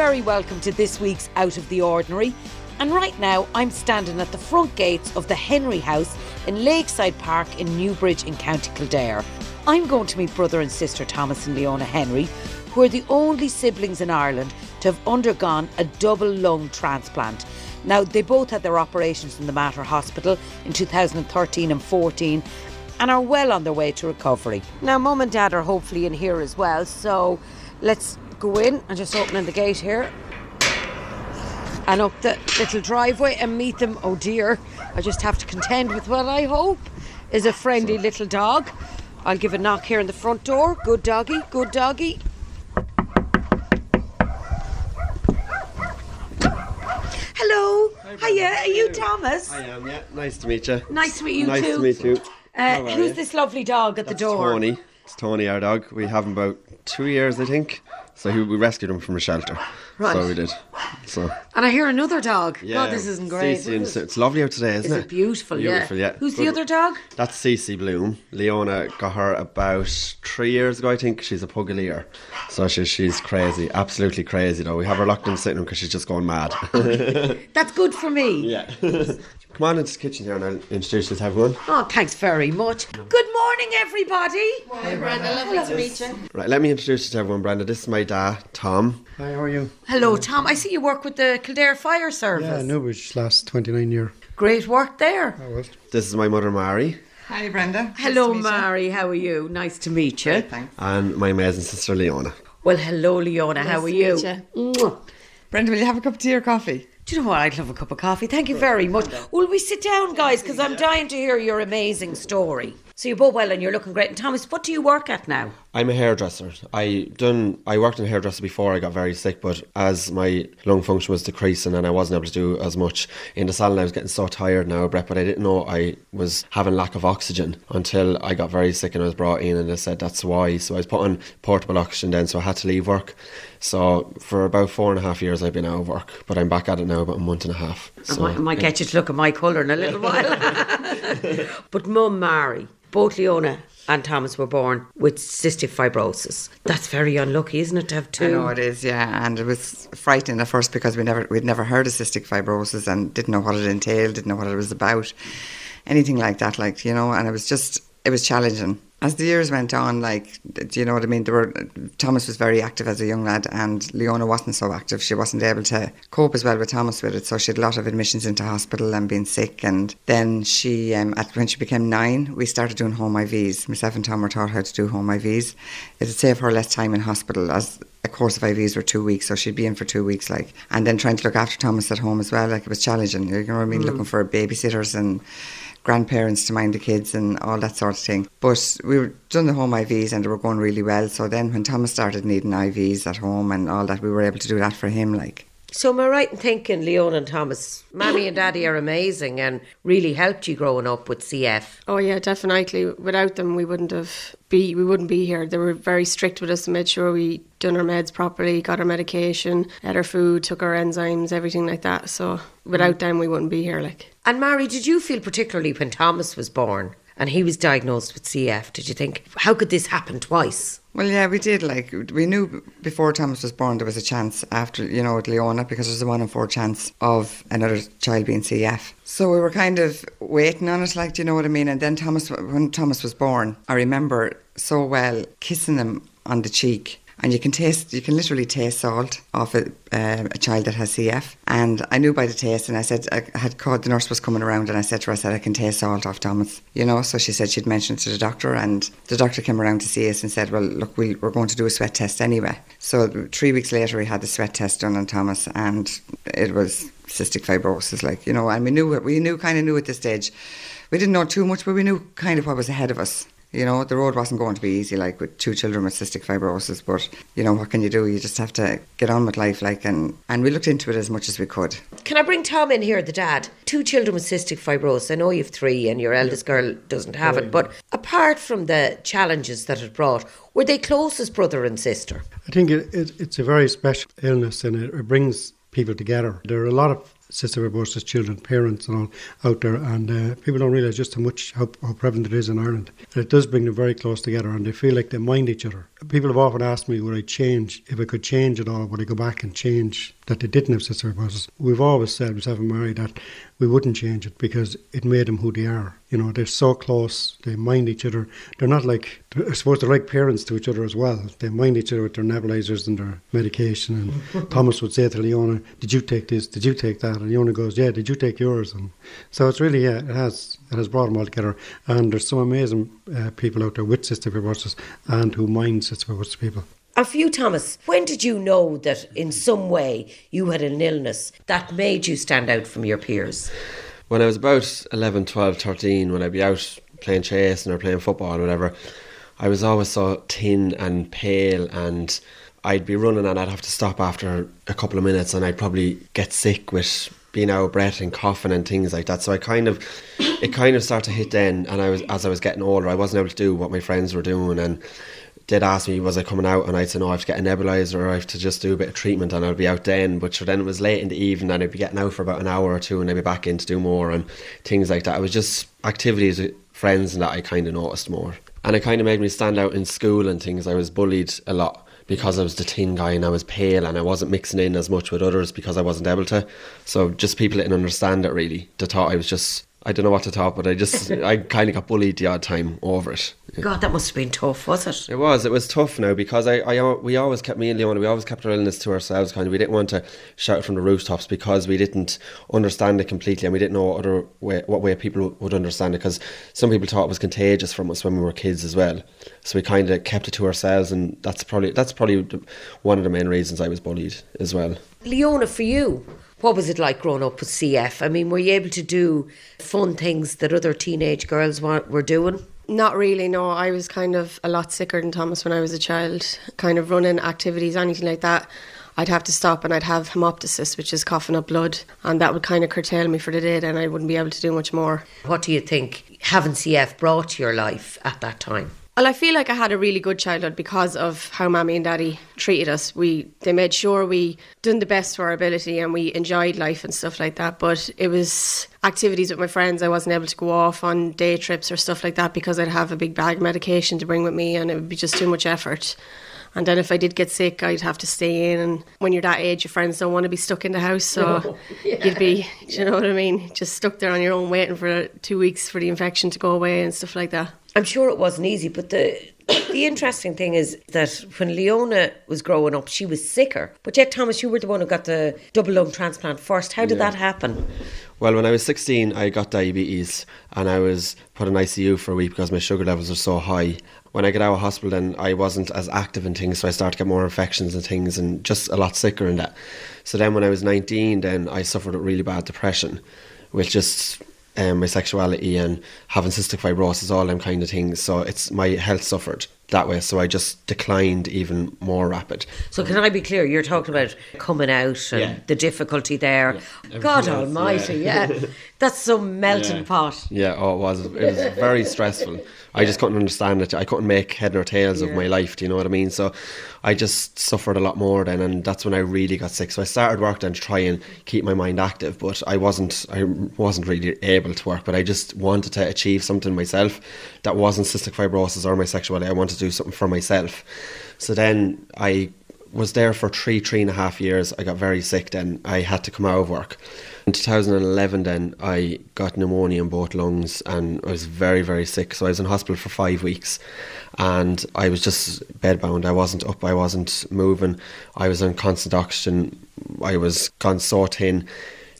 very welcome to this week's Out of the Ordinary. And right now, I'm standing at the front gates of the Henry House in Lakeside Park in Newbridge in County Kildare. I'm going to meet brother and sister Thomas and Leona Henry, who are the only siblings in Ireland to have undergone a double lung transplant. Now, they both had their operations in the Mater Hospital in 2013 and 14 and are well on their way to recovery. Now, mum and dad are hopefully in here as well, so let's go in and just opening the gate here and up the little driveway and meet them. Oh dear, I just have to contend with what I hope is a friendly little dog. I'll give a knock here in the front door. Good doggy, good doggy. Hello. Hiya. Are you Thomas? I am, yeah. Nice to meet you. Nice to meet you nice too. to meet you. Uh, who's you? this lovely dog at the That's door? Tony. It's Tony, our dog. We have him about two years, I think. So he, we rescued him from a shelter. Right. So we did. So And I hear another dog. yeah. God, this isn't great. Cece and- it's lovely out today, isn't Is it? it beautiful? Beautiful, yeah. Who's the other dog? That's Cece Bloom. Leona got her about three years ago, I think. She's a Pugalier. So she, she's crazy. Absolutely crazy, though. We have her locked in the sitting room because she's just going mad. That's good for me. yeah. Come on into the kitchen here and I'll introduce you to everyone. Oh, thanks very much. Good morning, everybody. Hey, Brenda, lovely to meet you. Right, let me introduce you to everyone, Brenda. This is my dad, Tom. Hi, how are you? Hello, uh, Tom. I see you work with the Kildare Fire Service. Yeah, Newbridge last 29 year. Great work there. I was. This is my mother, Mary. Hi, Brenda. Hello, Nice to you. Mary. How are you? Nice to meet you. Thanks. and my amazing sister Leona. Well, hello, Leona. How are to you? meet Mwah. Brenda, will you have a cup of tea or coffee? Do you know what? I'd love a cup of coffee. Thank you very much. Will we sit down, guys? Because I'm dying to hear your amazing story. So you're both well and you're looking great. And Thomas, what do you work at now? I'm a hairdresser. I done I worked in a hairdresser before I got very sick, but as my lung function was decreasing and I wasn't able to do as much in the salon, I was getting so tired now, Brett. But I didn't know I was having lack of oxygen until I got very sick and I was brought in, and they said that's why. So I was put on portable oxygen then, so I had to leave work. So for about four and a half years, I've been out of work, but I'm back at it now about a month and a half. I might, I might get you to look at my colour in a little while. but Mum, Mary, both Leona and Thomas were born with cystic fibrosis. That's very unlucky, isn't it, to have two? I know it is, yeah, and it was frightening at first because we never we'd never heard of cystic fibrosis and didn't know what it entailed, didn't know what it was about, anything like that, like you know, and it was just it was challenging. As the years went on, like, do you know what I mean? There were Thomas was very active as a young lad, and Leona wasn't so active. She wasn't able to cope as well with Thomas with it, so she had a lot of admissions into hospital and being sick. And then she, um, at, when she became nine, we started doing home IVs. Myself and Tom were taught how to do home IVs. It'd save her less time in hospital as a course of IVs were two weeks, so she'd be in for two weeks, like, and then trying to look after Thomas at home as well, like it was challenging. You know what I mean? Looking for babysitters and grandparents to mind the kids and all that sort of thing. But we were done the home IVs and they were going really well. So then when Thomas started needing IVs at home and all that, we were able to do that for him. Like, So am I right in thinking Leon and Thomas, Mammy and Daddy are amazing and really helped you growing up with CF? Oh yeah, definitely. Without them, we wouldn't have be we wouldn't be here. They were very strict with us and made sure we done our meds properly, got our medication, ate our food, took our enzymes, everything like that. So without mm. them, we wouldn't be here. Like And Mary, did you feel particularly when Thomas was born and he was diagnosed with CF, did you think, how could this happen twice? well, yeah, we did. Like, we knew before Thomas was born there was a chance after, you know, with Leona because there's a one in four chance of another child being CF. So we were kind of waiting on it, like, do you know what I mean? And then Thomas, when Thomas was born, I remember so well kissing him on the cheek. And you can taste, you can literally taste salt off a, uh, a child that has CF. And I knew by the taste, and I said, I had called, the nurse was coming around, and I said to her, I said, I can taste salt off Thomas, you know. So she said she'd mentioned it to the doctor, and the doctor came around to see us and said, Well, look, we, we're going to do a sweat test anyway. So three weeks later, we had the sweat test done on Thomas, and it was cystic fibrosis, like, you know, and we knew, we knew, kind of knew at this stage. We didn't know too much, but we knew kind of what was ahead of us. You know, the road wasn't going to be easy, like with two children with cystic fibrosis. But you know, what can you do? You just have to get on with life, like, and and we looked into it as much as we could. Can I bring Tom in here, the dad? Two children with cystic fibrosis. I know you've three and your eldest girl doesn't have it, but apart from the challenges that it brought, were they close as brother and sister? I think it, it, it's a very special illness and it, it brings people together. There are a lot of cystic fibrosis children, parents and all out there, and uh, people don't realise just how much how, how prevalent it is in Ireland. And it does bring them very close together, and they feel like they mind each other. people have often asked me would I change if I could change it all, would I go back and change that they didn't have cystic fibrosis? We've always said, myself and Mary, that we wouldn't change it because it made them who they are. You know, they're so close, they mind each other. They're not like, I suppose they're like parents to each other as well. They mind each other with their nebulizers and their medication. And Thomas would say to Leona, Did you take this? Did you take that? And Leona goes, Yeah, did you take yours? And so it's really, yeah, it has it has brought them all together. And there's some amazing uh, people out there with cystic fibrosis and who mind cystic fibrosis people. For you, Thomas, when did you know that in some way you had an illness that made you stand out from your peers? When I was about 11, 12, 13, when I'd be out playing chess and or playing football or whatever, I was always so thin and pale and I'd be running and I'd have to stop after a couple of minutes and I'd probably get sick with being out of breath and coughing and things like that. So I kind of, it kind of started to hit then. And I was, as I was getting older, I wasn't able to do what my friends were doing and did ask me was I coming out and I'd say no I have to get a nebulizer or I have to just do a bit of treatment and I'll be out then but sure then it was late in the evening and I'd be getting out for about an hour or two and I'd be back in to do more and things like that. It was just activities with friends and that I kind of noticed more. And it kind of made me stand out in school and things. I was bullied a lot because I was the thin guy and I was pale and I wasn't mixing in as much with others because I wasn't able to. So just people didn't understand it really. They thought I was just I don't know what to talk, but I just I kind of got bullied the odd time over it. God, that must have been tough, was it? It was. It was tough now because I, I we always kept me and Leona. We always kept our illness to ourselves. Kind of, we didn't want to shout from the rooftops because we didn't understand it completely, and we didn't know what other way, what way people would understand it. Because some people thought it was contagious from us when we were kids as well. So we kind of kept it to ourselves, and that's probably that's probably one of the main reasons I was bullied as well. Leona, for you, what was it like growing up with CF? I mean, were you able to do fun things that other teenage girls were doing? Not really, no. I was kind of a lot sicker than Thomas when I was a child. Kind of running activities, anything like that. I'd have to stop and I'd have hemoptysis, which is coughing up blood, and that would kind of curtail me for the day, and I wouldn't be able to do much more. What do you think having CF brought to your life at that time? Well, I feel like I had a really good childhood because of how mommy and daddy treated us. We they made sure we done the best to our ability and we enjoyed life and stuff like that. But it was activities with my friends. I wasn't able to go off on day trips or stuff like that because I'd have a big bag of medication to bring with me and it would be just too much effort. And then if I did get sick, I'd have to stay in. And when you're that age, your friends don't want to be stuck in the house. So no. yeah. you'd be, you know what I mean? Just stuck there on your own, waiting for two weeks for the infection to go away and stuff like that. I'm sure it wasn't easy, but the the interesting thing is that when Leona was growing up, she was sicker. But yet, Thomas, you were the one who got the double lung transplant first. How did yeah. that happen? Well, when I was 16, I got diabetes and I was put in ICU for a week because my sugar levels were so high. When I got out of hospital, then I wasn't as active in things, so I started to get more infections and things and just a lot sicker in that. So then when I was 19, then I suffered a really bad depression, which just um, my sexuality and having cystic fibrosis, all them kind of things. So it's my health suffered that way. So I just declined even more rapid. So can I be clear? You're talking about coming out and yeah. the difficulty there. Yeah. God else, Almighty, yeah. yeah. That's some melting pot. Yeah, oh, it was. It was very stressful. I just couldn't understand it. I couldn't make head or tails of my life. Do you know what I mean? So I just suffered a lot more then, and that's when I really got sick. So I started work then to try and keep my mind active, but I wasn't. I wasn't really able to work. But I just wanted to achieve something myself that wasn't cystic fibrosis or my sexuality. I wanted to do something for myself. So then I was there for three, three and a half years. I got very sick then. I had to come out of work. In 2011, then I got pneumonia in both lungs and I was very, very sick. So I was in hospital for five weeks and I was just bedbound. I wasn't up, I wasn't moving. I was on constant oxygen. I was gone so thin.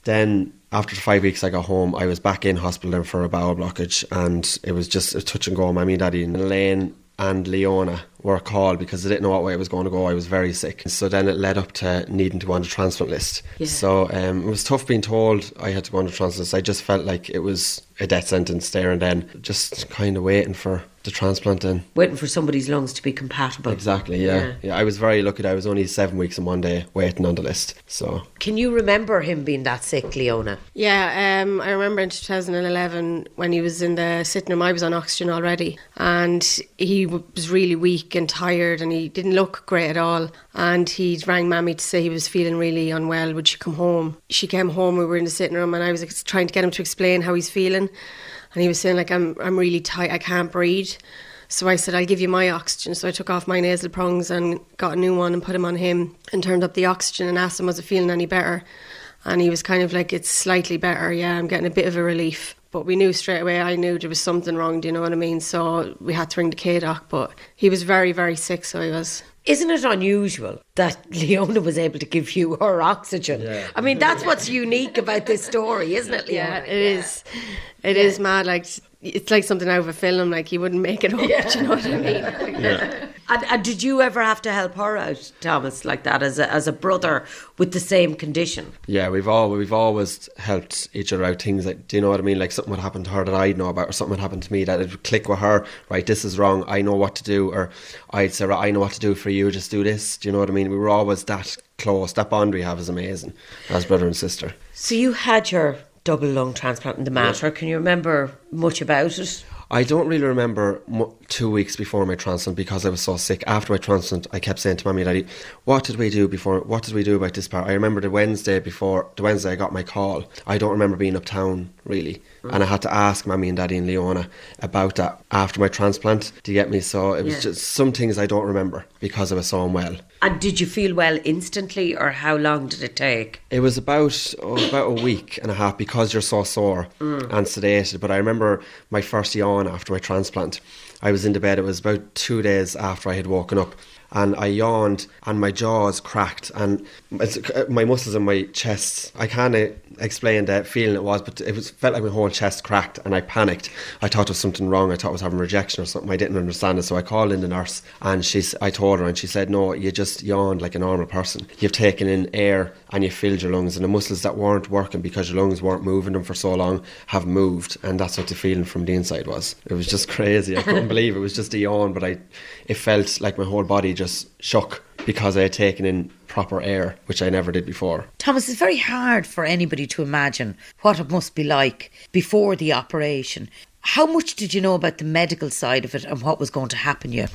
Then after five weeks, I got home. I was back in hospital for a bowel blockage, and it was just a touch and go. My daddy and Elaine and Leona were called because they didn't know what way it was going to go. I was very sick. So then it led up to needing to go on the transplant list. Yeah. So um, it was tough being told I had to go on the transplant list. I just felt like it was a death sentence there and then, just kind of waiting for the transplant in. Waiting for somebody's lungs to be compatible. Exactly, yeah. yeah. yeah. I was very lucky I was only seven weeks and one day waiting on the list. So Can you remember him being that sick, Leona? Yeah, um, I remember in 2011 when he was in the sitting room, I was on oxygen already and he was really weak and tired and he didn't look great at all. And he rang Mammy to say he was feeling really unwell. Would she come home? She came home, we were in the sitting room and I was trying to get him to explain how he's feeling and he was saying like I'm I'm really tight, I can't breathe. So I said, I'll give you my oxygen. So I took off my nasal prongs and got a new one and put him on him and turned up the oxygen and asked him, was it feeling any better? And he was kind of like, it's slightly better. Yeah, I'm getting a bit of a relief. But we knew straight away, I knew there was something wrong, do you know what I mean? So we had to ring the KDOC, but he was very, very sick, so he was. Isn't it unusual that Leona was able to give you her oxygen? Yeah. I mean, that's what's unique about this story, isn't it, Leona? Yeah, it is. It is mad. Like it's like something out of a film. Like you wouldn't make it up. Do you know what I mean? And, and did you ever have to help her out, Thomas, like that, as a, as a brother with the same condition? Yeah, we've all we've always helped each other out. Things like, do you know what I mean? Like something would happen to her that I'd know about, or something would happen to me that it would click with her. Right, this is wrong. I know what to do, or I'd say, right, I know what to do for you. Just do this. Do you know what I mean? We were always that close. That bond we have is amazing as brother and sister. So you had your double lung transplant in the Mater. Can you remember much about it? I don't really remember two weeks before my transplant because I was so sick. After my transplant, I kept saying to mommy and daddy, "What did we do before? What did we do about this part?" I remember the Wednesday before the Wednesday I got my call. I don't remember being uptown really, and I had to ask mommy and daddy and Leona about that after my transplant to get me. So it was Yeah. just some things I don't remember because I was so unwell. And did you feel well instantly, or how long did it take? It was about oh, about a week and a half because you're so sore mm. and sedated. But I remember my first yawn after my transplant. I was in the bed. It was about two days after I had woken up, and I yawned, and my jaws cracked, and my muscles in my chest. I can't uh, explain the feeling it was, but it was felt like my whole chest cracked, and I panicked. I thought there was something wrong. I thought I was having rejection or something. I didn't understand it, so I called in the nurse, and she's. I told her, and she said, "No, you just yawned like a normal person. You've taken in air and you filled your lungs, and the muscles that weren't working because your lungs weren't moving them for so long have moved, and that's what the feeling from the inside was. It was just crazy. I couldn't believe it was just a yawn, but I, it felt like my whole body just shook because I had taken in proper air, which I never did before. Thomas, it's very hard for anybody to imagine what it must be like before the operation. How much did you know about the medical side of it and what was going to happen you?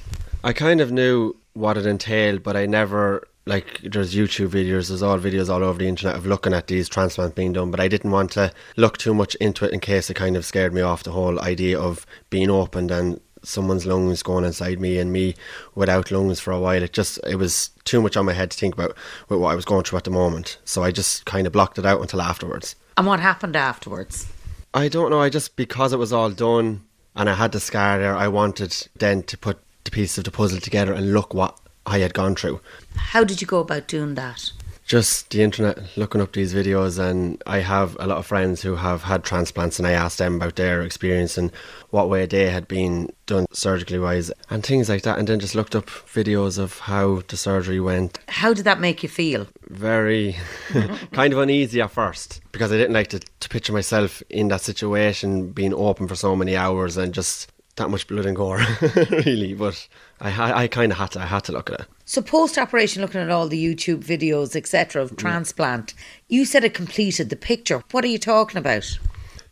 I kind of knew what it entailed, but I never like there's YouTube videos, there's all videos all over the internet of looking at these transplants being done, but I didn't want to look too much into it in case it kind of scared me off the whole idea of being opened and someone's lungs going inside me and me without lungs for a while. It just it was too much on my head to think about with what I was going through at the moment. So I just kind of blocked it out until afterwards. And what happened afterwards? I don't know. I just because it was all done and I had the scar there, I wanted then to put the pieces of the puzzle together and look what I had gone through. How did you go about doing that? Just the internet, looking up these videos, and I have a lot of friends who have had transplants, and I asked them about their experience and what way they had been done surgically wise, and things like that. And then just looked up videos of how the surgery went. How did that make you feel? Very kind of uneasy at first because I didn't like to, to picture myself in that situation, being open for so many hours and just that much blood and gore, really. But I, I, I kind of had to, I had to look at it. So post operation looking at all the YouTube videos, etc. of mm. transplant, you said it completed the picture. What are you talking about?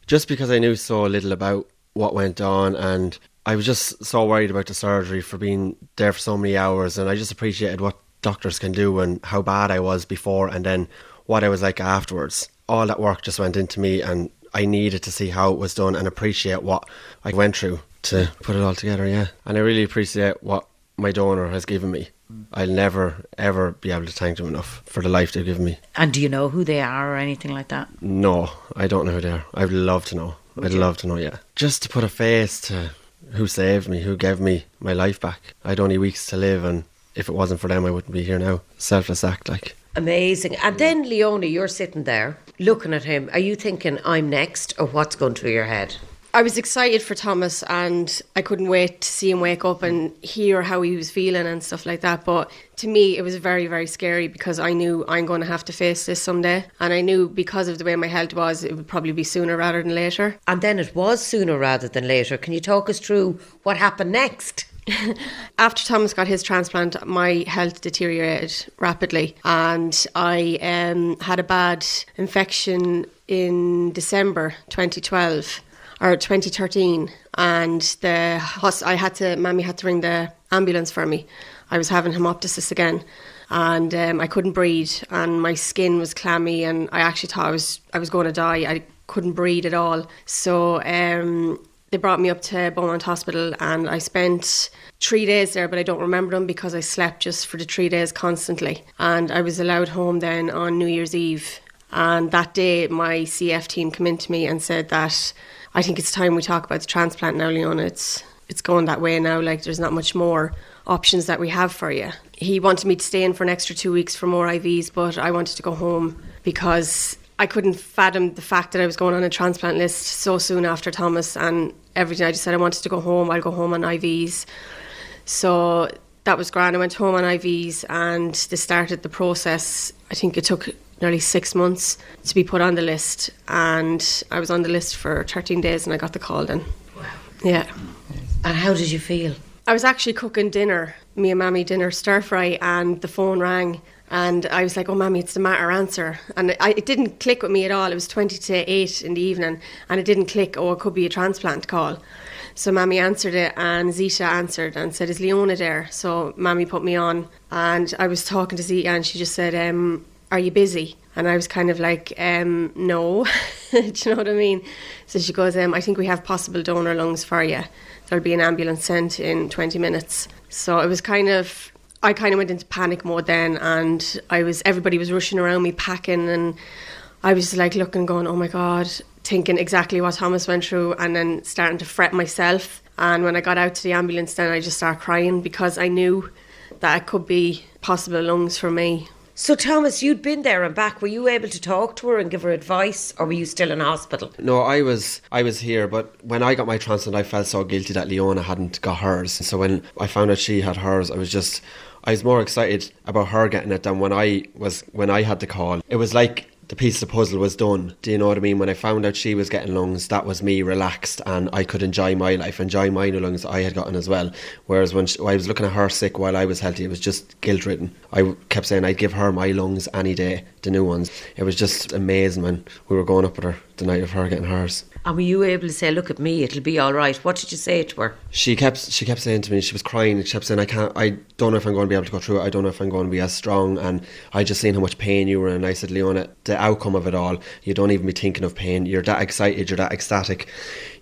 just because I knew so little about what went on and I was just so worried about the surgery for being there for so many hours and I just appreciated what doctors can do and how bad I was before and then what I was like afterwards. All that work just went into me and I needed to see how it was done and appreciate what I went through to put it all together, yeah. And I really appreciate what my donor has given me. Mm. I'll never ever be able to thank them enough for the life they've given me. And do you know who they are or anything like that? No, I don't know who they are. I'd love to know. I'd love to know, yeah. Just to put a face to who saved me, who gave me my life back. I had only weeks to live, and if it wasn't for them, I wouldn't be here now. Selfless act, like. Amazing. And then Leonie, you're sitting there looking at him. Are you thinking I'm next, or what's going through your head? I was excited for Thomas and I couldn't wait to see him wake up and hear how he was feeling and stuff like that. But to me, it was very, very scary because I knew I'm going to have to face this someday. And I knew because of the way my health was, it would probably be sooner rather than later. And then it was sooner rather than later. Can you talk us through what happened next? After Thomas got his transplant, my health deteriorated rapidly, and I um, had a bad infection in December 2012 or 2013, and the I had to, Mammy had to ring the ambulance for me. I was having hemoptysis again. And um, I couldn't breathe, and my skin was clammy, and I actually thought I was I was going to die. I couldn't breathe at all. So um, they brought me up to Beaumont Hospital and I spent three days there, but I don't remember them because I slept just for the three days constantly. And I was allowed home then on New Year's Eve. And that day, my CF team came in to me and said that I think it's time we talk about the transplant now, Leona. It's it's going that way now. Like there's not much more options that we have for you. He wanted me to stay in for an extra two weeks for more IVs, but I wanted to go home because I couldn't fathom the fact that I was going on a transplant list so soon after Thomas and everything. I just said I wanted to go home. I'll go home on IVs. So that was grand. I went home on IVs and they started the process. I think it took nearly six months to be put on the list. And I was on the list for 13 days and I got the call then. Wow. Yeah. And how did you feel? I was actually cooking dinner, me and Mammy dinner stir fry, and the phone rang. And I was like, oh, Mammy, it's the Mater, answer. And I, it didn't click with me at all. It was 20 to 8 in the evening, and it didn't click, oh, it could be a transplant call. So Mammy answered it, and Zita answered and said, is Leona there? So Mammy put me on, and I was talking to Zita, and she just said, um, are you busy? And I was kind of like, um, no. Do you know what I mean? So she goes, um, I think we have possible donor lungs for you there'll be an ambulance sent in 20 minutes. So it was kind of I kind of went into panic mode then, and I was everybody was rushing around me packing, and I was like looking, going, "Oh my god," thinking exactly what Thomas went through, and then starting to fret myself. And when I got out to the ambulance, then I just started crying because I knew that it could be possible lungs for me. So, Thomas, you'd been there and back. Were you able to talk to her and give her advice, or were you still in hospital? No, I was. I was here, but when I got my transplant, I felt so guilty that Leona hadn't got hers. So when I found out she had hers, I was just. I was more excited about her getting it than when I was when I had the call. It was like the piece of the puzzle was done. Do you know what I mean? When I found out she was getting lungs, that was me relaxed and I could enjoy my life, enjoy my new lungs I had gotten as well. Whereas when, she, when I was looking at her sick while I was healthy, it was just guilt ridden. I kept saying I'd give her my lungs any day, the new ones. It was just when we were going up with her the night of her getting hers. And were you able to say, "Look at me, it'll be all right"? What did you say to her? She kept she kept saying to me, she was crying. She kept saying, "I can't. I don't know if I'm going to be able to go through it. I don't know if I'm going to be as strong." And I just seen how much pain you were in. I said, "Leona, the outcome of it all, you don't even be thinking of pain. You're that excited. You're that ecstatic."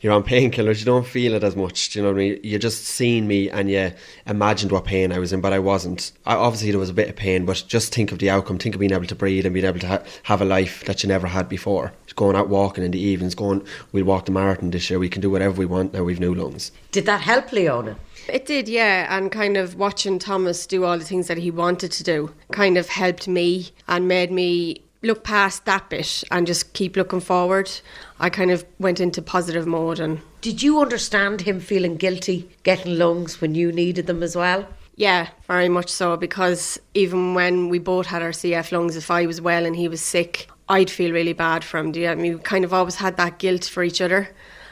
You're on painkillers, you don't feel it as much. Do you know what I mean? You just seen me and you imagined what pain I was in, but I wasn't. I, obviously, there was a bit of pain, but just think of the outcome. Think of being able to breathe and being able to ha- have a life that you never had before. Just going out walking in the evenings, going, we'll walk the marathon this year. We can do whatever we want now. We've new lungs. Did that help, Leona? It did, yeah. And kind of watching Thomas do all the things that he wanted to do kind of helped me and made me look past that bit and just keep looking forward. I kind of went into positive mode and Did you understand him feeling guilty getting lungs when you needed them as well? Yeah, very much so because even when we both had our CF lungs, if I was well and he was sick, I'd feel really bad for him. Do you know I mean? We kind of always had that guilt for each other.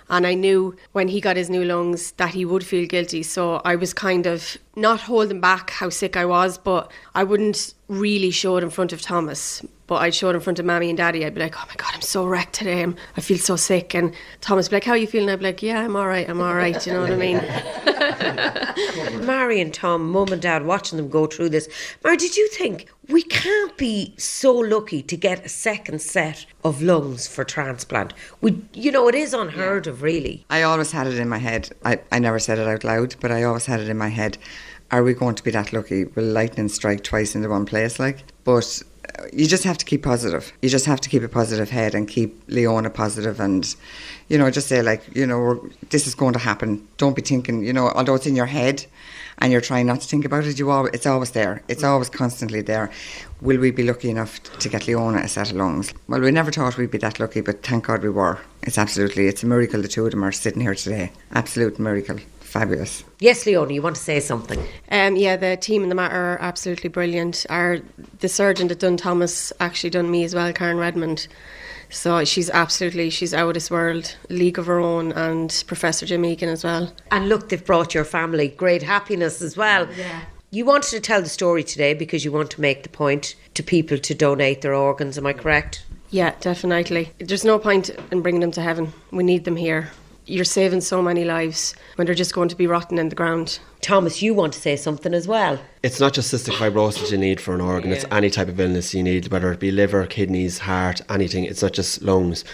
And I knew when he got his new lungs that he would feel guilty. So I was kind of not holding back how sick I was, but I wouldn't really show it in front of Thomas. But I'd show it in front of Mammy and Daddy. I'd be like, oh my God, I'm so wrecked today. I'm, I feel so sick. And Thomas would be like, how are you feeling? I'd be like, yeah, I'm all right. I'm all right. You know what I mean? Mary and Tom, mum and dad, watching them go through this. Mary, did you think we can't be so lucky to get a second set of lungs for transplant? We, you know, it is unheard yeah. of, really. I always had it in my head. I, I never said it out loud, but I always had it in my head. Are we going to be that lucky? Will lightning strike twice in the one place? Like, but uh, you just have to keep positive. You just have to keep a positive head and keep Leona positive and, you know, just say like, you know, this is going to happen. Don't be thinking, you know, although it's in your head and you're trying not to think about it, you always, it's always there. It's always constantly there. Will we be lucky enough to get Leona a set of lungs? Well, we never thought we'd be that lucky, but thank God we were. It's absolutely, it's a miracle the two of them are sitting here today. Absolute miracle fabulous. Yes, Leona, you want to say something? Um, yeah, the team in the Mater are absolutely brilliant. Our the surgeon that done Thomas actually done me as well, Karen Redmond. So she's absolutely she's out of this world, league of her own, and Professor Jim Egan as well. And look, they've brought your family great happiness as well. Yeah. You wanted to tell the story today because you want to make the point to people to donate their organs. Am I correct? Yeah, definitely. There's no point in bringing them to heaven. We need them here you're saving so many lives when they're just going to be rotten in the ground. Thomas, you want to say something as well? It's not just cystic fibrosis you need for an organ, yeah. it's any type of illness you need, whether it be liver, kidneys, heart, anything. It's not just lungs.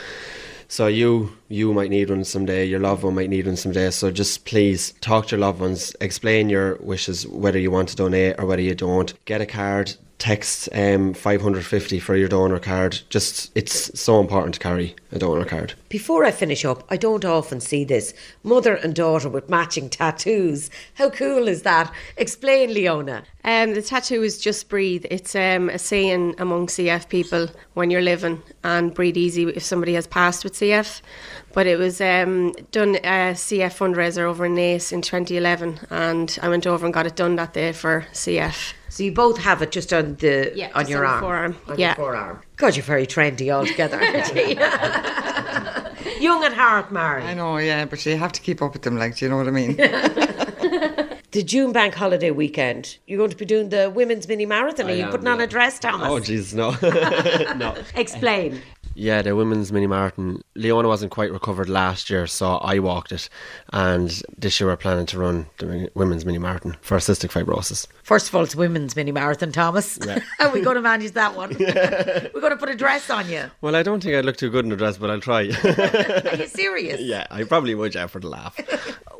So you you might need one someday. Your loved one might need one someday. So just please talk to your loved ones. Explain your wishes, whether you want to donate or whether you don't. Get a card. Text um, 550 for your donor card. Just it's so important to carry a donor card. Before I finish up, I don't often see this mother and daughter with matching tattoos. How cool is that? Explain, Leona. Um, the tattoo is just breathe. It's um, a saying among CF people when you're living and breathe easy if somebody has passed with CF. But it was um, done a CF fundraiser over in Naas in 2011, and I went over and got it done that day for CF. So you both have it just on the Yeah, on just your on arm, forearm. on Yeah. your forearm. God, you're very trendy altogether, aren't you? Young at heart, Mary. I know, yeah, but you have to keep up with them, like, do you know what I mean? The June Bank Holiday weekend, you're going to be doing the women's mini marathon. Are I you am, putting on yeah. a dress, Thomas? Oh jeez, no, no. Explain. Yeah, the women's mini marathon. Leona wasn't quite recovered last year, so I walked it, and this year we're planning to run the women's mini marathon for cystic fibrosis. First of all, it's women's mini marathon, Thomas. Yeah. How are we going to manage that one? We're going to put a dress on you. Well, I don't think I'd look too good in a dress, but I'll try. Are you serious? yeah, I probably would, yeah, for the laugh.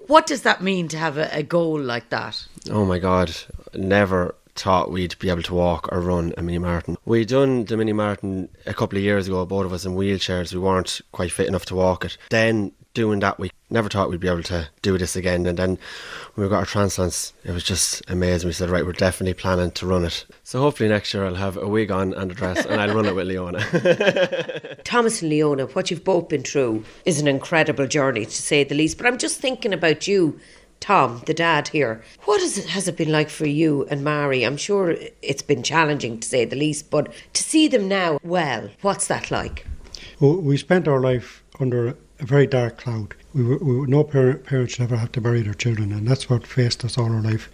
What does that mean to have a, a goal like that? Oh my god, never thought we'd be able to walk or run a mini marathon. We'd done the mini marathon a couple of years ago, both of us in wheelchairs. We weren't quite fit enough to walk it. Then doing that, we never thought we'd be able to do this again. And then when we got our transplants, it was just amazing. We said, right, we're definitely planning to run it. So hopefully next year I'll have a wig on and a dress and I'll run it with Leona. Thomas and Leona, what you've both been through is an incredible journey, to say the least. But I'm just thinking about you, Tom, the dad here. What it, has it been like for you and Mary? I'm sure it's been challenging, to say the least. But to see them now, well, what's that like? Well, we spent our life under a, very dark cloud. We were, we were, no parent, parent should ever have to bury their children, and that's what faced us all our life.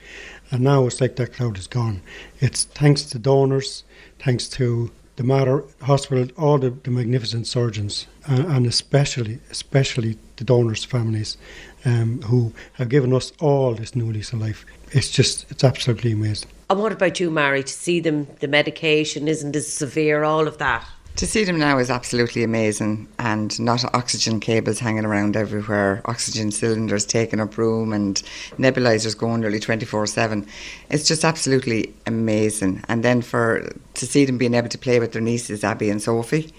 And now it's like that cloud is gone. It's thanks to donors, thanks to the Mater Hospital, all the, the magnificent surgeons, and, and especially, especially the donors' families, um, who have given us all this new lease of life. It's just, it's absolutely amazing. And what about you, Mary? To see them, the medication isn't as severe, all of that. To see them now is absolutely amazing, and not oxygen cables hanging around everywhere, oxygen cylinders taking up room, and nebulizers going nearly 24 7. It's just absolutely amazing. And then for to see them being able to play with their nieces, Abby and Sophie,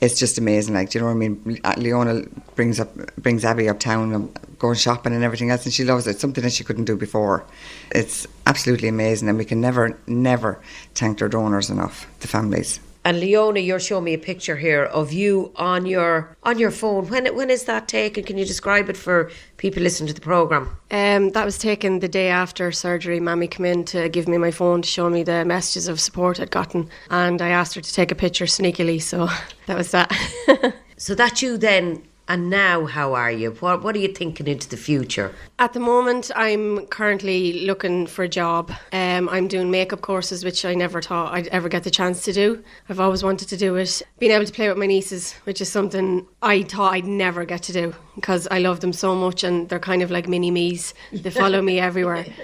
it's just amazing. Like, do you know what I mean? Leona brings up brings Abby uptown, um, going shopping and everything else, and she loves it. It's something that she couldn't do before. It's absolutely amazing, and we can never, never thank their donors enough, the families. And Leona, you're showing me a picture here of you on your on your phone. When when is that taken? Can you describe it for people listening to the program? Um, that was taken the day after surgery. Mammy came in to give me my phone to show me the messages of support I'd gotten, and I asked her to take a picture sneakily. So that was that. So that's you then. And now, how are you? What What are you thinking into the future? At the moment, I'm currently looking for a job. Um, I'm doing makeup courses, which I never thought I'd ever get the chance to do. I've always wanted to do it. Being able to play with my nieces, which is something I thought I'd never get to do because I love them so much and they're kind of like mini me's. They follow me everywhere.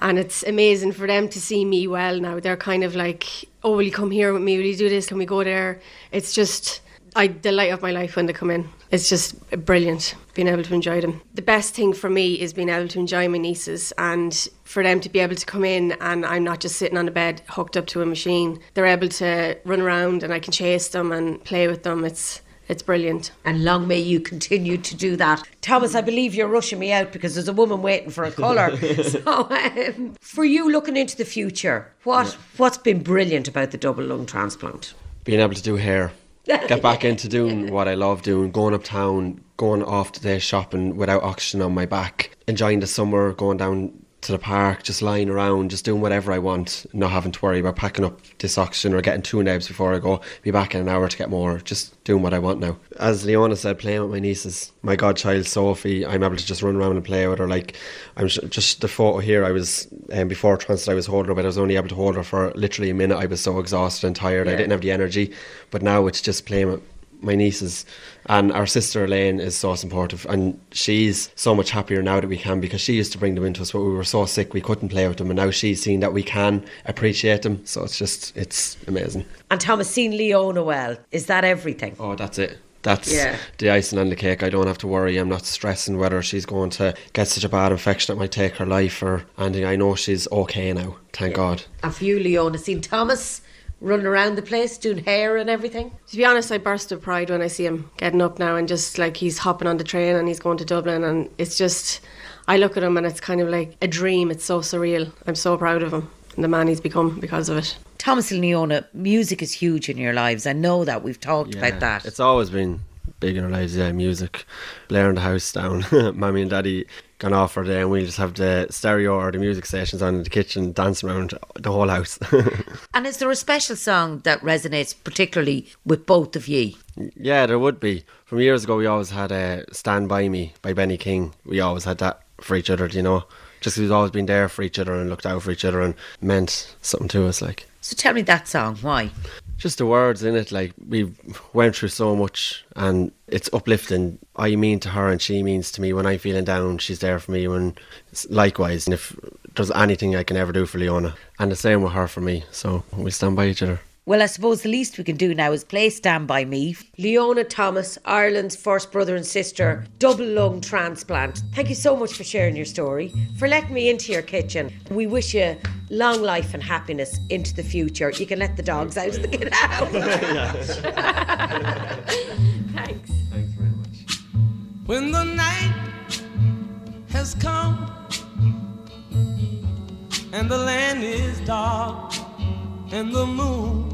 And it's amazing for them to see me well now. They're kind of like, oh, will you come here with me? Will you do this? Can we go there? It's just I delight of my life when they come in. It's just brilliant being able to enjoy them. The best thing for me is being able to enjoy my nieces and for them to be able to come in and I'm not just sitting on a bed hooked up to a machine. They're able to run around and I can chase them and play with them. It's it's brilliant. And long may you continue to do that. Thomas, I believe you're rushing me out because there's a woman waiting for a colour. so, um, for you looking into the future, what what's been brilliant about the double lung transplant? Being able to do hair. Get back into doing what I love doing, going uptown, going off to the shopping without oxygen on my back, enjoying the summer, going down to the park, just lying around, just doing whatever I want, not having to worry about packing up this oxygen or getting two nebs before I go. Be back in an hour to get more. Just doing what I want now. As Leona said, playing with my nieces, my godchild Sophie, I'm able to just run around and play with her. Like I'm sh- just the photo here. I was um, before transit, I was holding her, but I was only able to hold her for literally a minute. I was so exhausted and tired. I didn't have the energy. But now it's just playing with my nieces and our sister Elaine is so supportive and she's so much happier now that we can because she used to bring them into us but we were so sick we couldn't play with them and now she's seen that we can appreciate them so it's just it's amazing And Thomas, seen Leona well, is that everything? oh that's it That's Yeah. the icing on the cake. I don't have to worry. I'm not stressing whether she's going to get such a bad infection that might take her life or anything. I know she's okay now. Thank God. And for you, Leona, seen Thomas running around the place doing hair and everything? To be honest, I burst with pride when I see him getting up now and just like he's hopping on the train and he's going to Dublin and it's just I look at him and it's kind of like a dream. It's so surreal. I'm so proud of him and the man he's become because of it. Thomas and Leona, music is huge in your lives. I know that. We've talked about that. It's always been big in our lives, yeah, music. Blaring the house down. Mommy and Daddy gone off for day and we'll just have the stereo or the music stations on in the kitchen dancing around the whole house. And is there a special song that resonates particularly with both of ye? yeah, there would be. From years ago we always had uh, Stand By Me by Benny King. We always had that for each other, do you know? Just we've always been there for each other and looked out for each other and meant something to us, like. So tell me that song. Why? Just the words in it like we went through so much and it's uplifting. I mean to her and she means to me. When i'm feeling down she's there for me. When likewise and if there's anything i can ever do for leona. And the same with her for me. So we stand by each other Well, I suppose the least we can do now is play Stand By Me. Leona Thomas, Ireland's first brother and sister, double lung transplant. Thank you so much for sharing your story, for letting me into your kitchen. We wish you long life and happiness into the future. You can let the dogs out of the get Thanks. Thanks. Very much. When the night has come and the land is dark and the moon